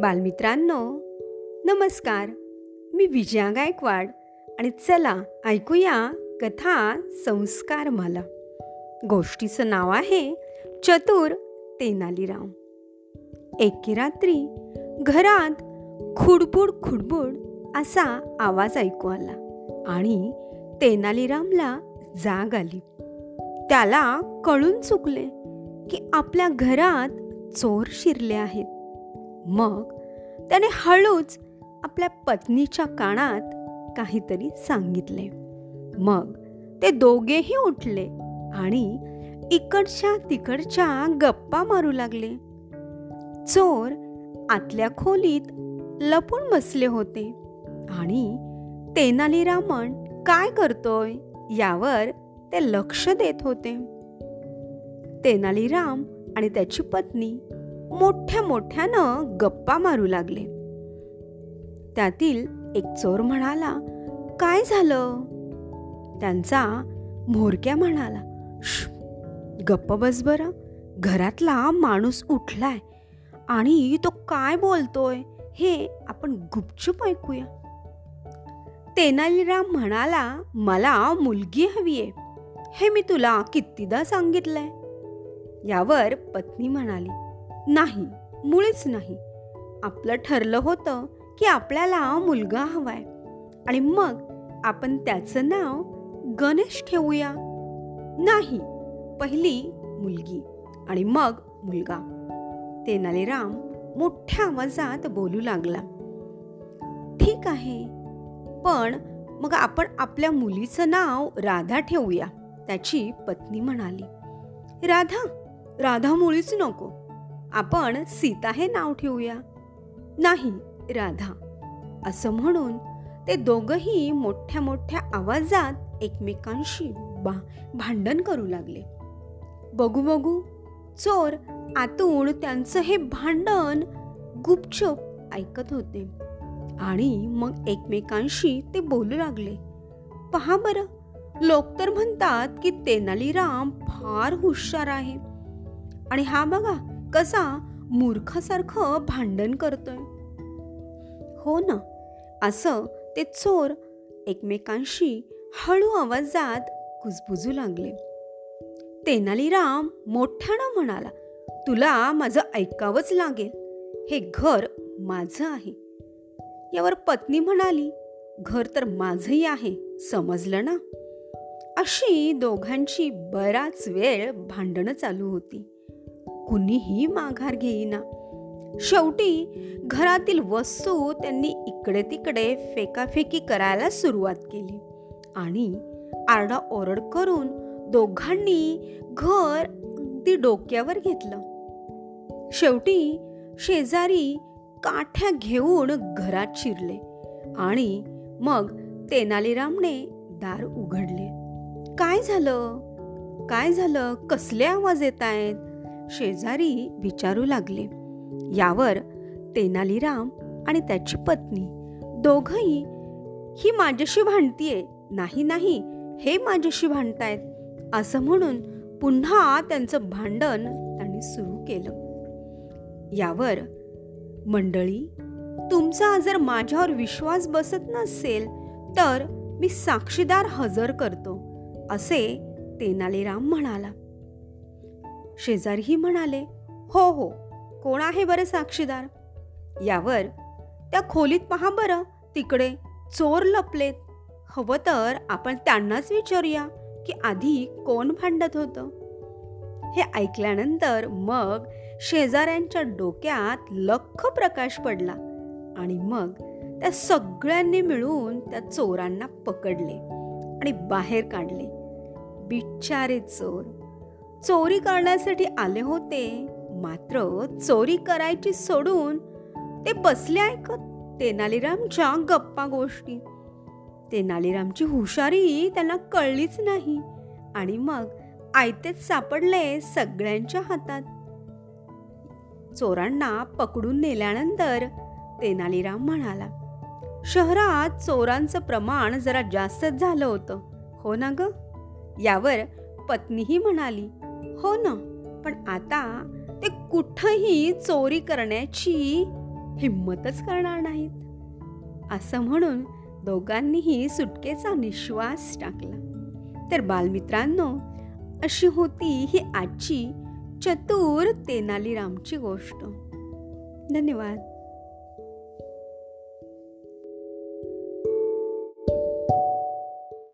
बालमित्रांनो नमस्कार. मी विजया गायकवाड आणि चला ऐकूया कथा संस्कार मला गोष्टीचं नाव आहे चतुर तेनालीराम. एके रात्री घरात खुडबुड खुडबुड असा आवाज ऐकू आला आणि तेनालीरामला जाग आली. त्याला कळून चुकले की आपल्या घरात चोर शिरले आहेत. मग त्याने हळूच आपल्या पत्नीच्या कानात काहीतरी सांगितले. मग ते दोघेही उठले आणि इकडच्या तिकडच्या गप्पा मारू लागले. चोर आतल्या खोलीत लपून बसले होते आणि तेनालीरामन काय करतोय यावर ते लक्ष देत होते. तेनालीराम आणि त्याची पत्नी मोठ्या मोठ्यानं गप्पा मारू लागले. त्यातील एक चोर म्हणाला काय झालं? त्यांचा म्होरक्या म्हणाला गप्प बस बरं. घरातला माणूस उठलाय आणि तो काय बोलतोय हे आपण गुपचूप ऐकूया. तेनालीराम म्हणाला मला मुलगी हवी आहे हे मी तुला कितीदा सांगितलंय. यावर पत्नी म्हणाली नाही मुळीच नाही. आपलं ठरलं होतं की आपल्याला मुलगा हवाय. आणि मग आपण त्याचं नाव गणेश ठेवूया. नाही पहिली मुलगी आणि मग मुलगा. तेनालीराम मोठ्या आवाजात बोलू लागला. ठीक आहे पण मग आपण आपल्या मुलीचं नाव राधा ठेवूया त्याची पत्नी म्हणाली. राधा राधा मुळीच नको. आपण सीता हे नाव ठेवूया. नाही राधा. असं म्हणून ते दोघही मोठ्या मोठ्या आवाजात एकमेकांशी बा भांडण करू लागले. बघू बघू. चोर आतून त्यांचं हे भांडण गुपचूप ऐकत होते. आणि मग एकमेकांशी ते बोलू लागले. पहा बरं. लोक तर म्हणतात की तेनालीराम फार हुशार आहे. आणि हा बघा कसा मूर्खासारखं भांडण करतोय. हो ना असं ते चोर एकमेकांशी हळू आवाजात कुजबुजू लागले. तेनालीराम मोठ्यानं म्हणाला तुला माझं ऐकावंच लागेल. हे घर माझं आहे. यावर पत्नी म्हणाली घर तर माझंही आहे समजलं ना? अशी दोघांची बराच वेळ भांडणं चालू होती. कुणीही माघार घेईना. शेवटी घरातील वस्तू त्यांनी इकडे तिकडे फेकाफेकी करायला सुरुवात केली आणि आरडा ओरड करून दोघांनी घर अगदी डोक्यावर घेतलं. शेवटी शेजारी काठ्या घेऊन घरात शिरले आणि मग तेनालीरामने दार उघडले. काय झालं? काय झालं? कसले आवाज येत आहेत शेजारी विचारू लागले. यावर तेनालीराम आणि त्याची पत्नी दोघही ही माझ्याशी भांडतीये. नाही नाही हे माझ्याशी भांडतायत. असं म्हणून पुन्हा त्यांचं भांडण त्यांनी सुरू केलं. यावर मंडळी तुमचा जर माझ्यावर विश्वास बसत नसेल तर मी साक्षीदार हजर करतो असे तेनालीराम म्हणाला. शेजारीही म्हणाले हो हो कोण आहे बरं साक्षीदार? यावर त्या खोलीत पहा बरं तिकडे चोर लपलेत. हवं तर आपण त्यांनाच विचारूया की आधी कोण भांडत होतं. हे ऐकल्यानंतर मग शेजाऱ्यांच्या डोक्यात लख प्रकाश पडला आणि मग त्या सगळ्यांनी मिळून त्या चोरांना पकडले आणि बाहेर काढले. बिचारे चोर चोरी करण्यासाठी आले होते. मात्र चोरी करायची सोडून ते बसले ऐकत तेनालीरामच्या गप्पा गोष्टी. तेनालीरामची हुशारी त्यांना कळलीच नाही आणि मग आयतेच सापडले सगळ्यांच्या हातात. चोरांना पकडून नेल्यानंतर तेनालीराम म्हणाला शहरात चोरांचं प्रमाण जरा जास्तच झालं होतं. हो ना ग? यावर पत्नीही म्हणाली हो ना. पण आता ते कुठंही चोरी करण्याची हिंमतच करणार नाहीत. असं म्हणून दोघांनीही सुटकेचा निश्वास टाकला. तर बालमित्रांनो अशी होती ही आजची चतुर तेनालीरामची गोष्ट. धन्यवाद.